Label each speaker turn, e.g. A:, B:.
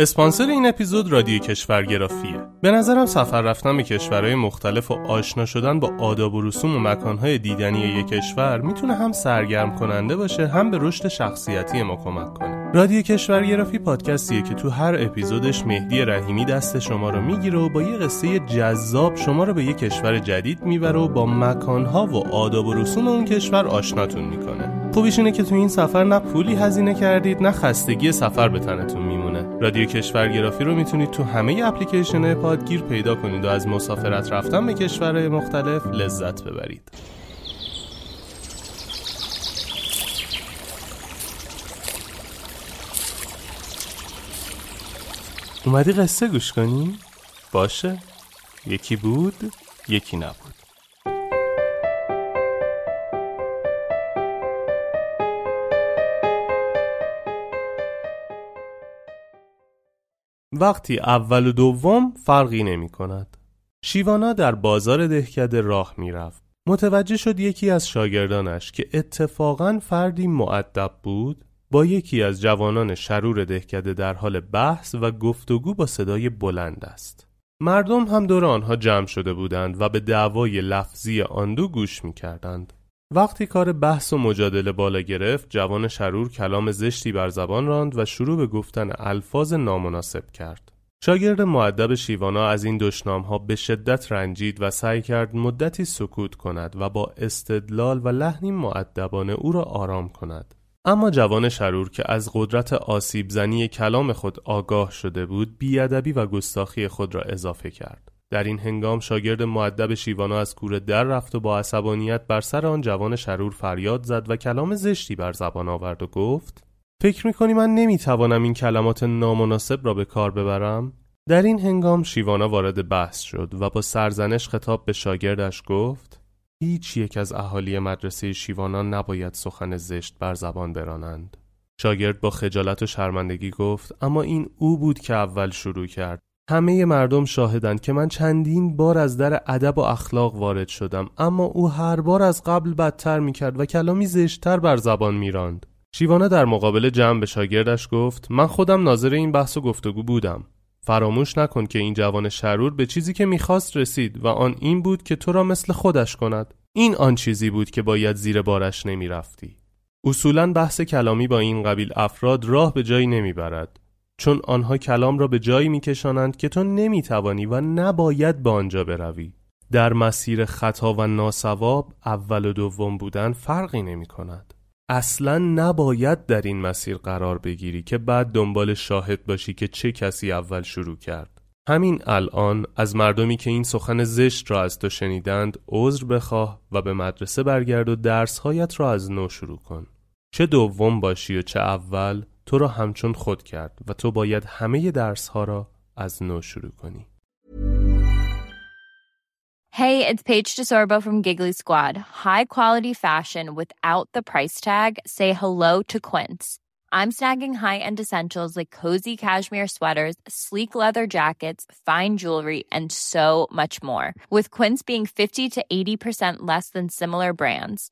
A: اسپانسر این اپیزود رادیو کشورگرافیه. به نظرم سفر رفتن به کشورهای مختلف و آشنا شدن با آداب و رسوم و مکانهای دیدنی یک کشور می‌تونه هم سرگرم کننده باشه هم به رشد شخصیتی ما کمک کنه. رادیو کشورگرافی پادکستیه که تو هر اپیزودش مهدی رحیمی دست شما رو می‌گیره و با یه قصه جذاب شما رو به یک کشور جدید می‌بره و با مکانها و آداب و رسوم اون کشور آشناتون می‌کنه. خوبیش اینه که تو این سفر نه پولی هزینه کردید نه خستگی سفر به تنتون میمونه. رادیو کشورگرافی رو می‌تونید تو همه اپلیکیشن پادگیر پیدا کنید و از مسافرت رفتن به کشورهای مختلف لذت ببرید. اومدی قصه گوش کنی؟ باشه یکی بود یکی نبود وقتی اول و دوم فرقی نمی کند. شیوانا در بازار دهکده راه می رفت. متوجه شد یکی از شاگردانش که اتفاقا فردی معدب بود با یکی از جوانان شرور دهکده در حال بحث و گفتگو با صدای بلند است. مردم هم دور آنها جمع شده بودند و به دعوای لفظی آن دو گوش می کردند. وقتی کار بحث و مجادله بالا گرفت جوان شرور کلام زشتی بر زبان راند و شروع به گفتن الفاظ نامناسب کرد. شاگرد معدب شیوانا از این دشنام ها به شدت رنجید و سعی کرد مدتی سکوت کند و با استدلال و لحنی معدبانه او را آرام کند. اما جوان شرور که از قدرت آسیب زنی کلام خود آگاه شده بود بیادبی و گستاخی خود را اضافه کرد. در این هنگام شاگرد معدب شیوانا از کوره در رفت و با عصبانیت بر سر آن جوان شرور فریاد زد و کلام زشتی بر زبان آورد و گفت فکر می‌کنی من نمی‌توانم این کلمات نامناسب را به کار ببرم؟ در این هنگام شیوانا وارد بحث شد و با سرزنش خطاب به شاگردش گفت هیچ یک از اهالی مدرسه شیوانا نباید سخن زشت بر زبان برانند. شاگرد با خجالت و شرمندگی گفت اما این او بود که اول شروع کرد همه مردم شاهدند که من چندین بار از در ادب و اخلاق وارد شدم اما او هر بار از قبل بدتر می‌کرد و کلامی زشتتر بر زبان میراند. شیوانا در مقابل جمع به شاگردش گفت من خودم ناظر این بحث و گفتگو بودم. فراموش نکن که این جوان شرور به چیزی که می‌خواست رسید و آن این بود که تو را مثل خودش کند. این آن چیزی بود که باید زیر بارش نمی‌رفتی. اصولا بحث کلامی با این قبیل افراد راه به جایی نمی‌برد. چون آنها کلام را به جایی میکشانند که تو نمی‌توانی و نباید به آنجا بروی. در مسیر خطا و ناسواب اول و دوم بودن فرقی نمی کند اصلا نباید در این مسیر قرار بگیری که بعد دنبال شاهد باشی که چه کسی اول شروع کرد. همین الان از مردمی که این سخن زشت را از تو شنیدند عذر بخواه و به مدرسه برگرد و درسهایت را از نو شروع کن. چه دوم باشی و چه اول تو را همچون خود کرد و تو باید همه درس ها را از نو شروع کنی.
B: Hey, it's Paige DeSorbo from Giggly Squad. High quality fashion without the price tag. Say hello to Quince. I'm snagging high-end essentials like cozy cashmere sweaters, sleek leather jackets, fine jewelry, and so much more. With Quince being 50 to 80% less than similar brands.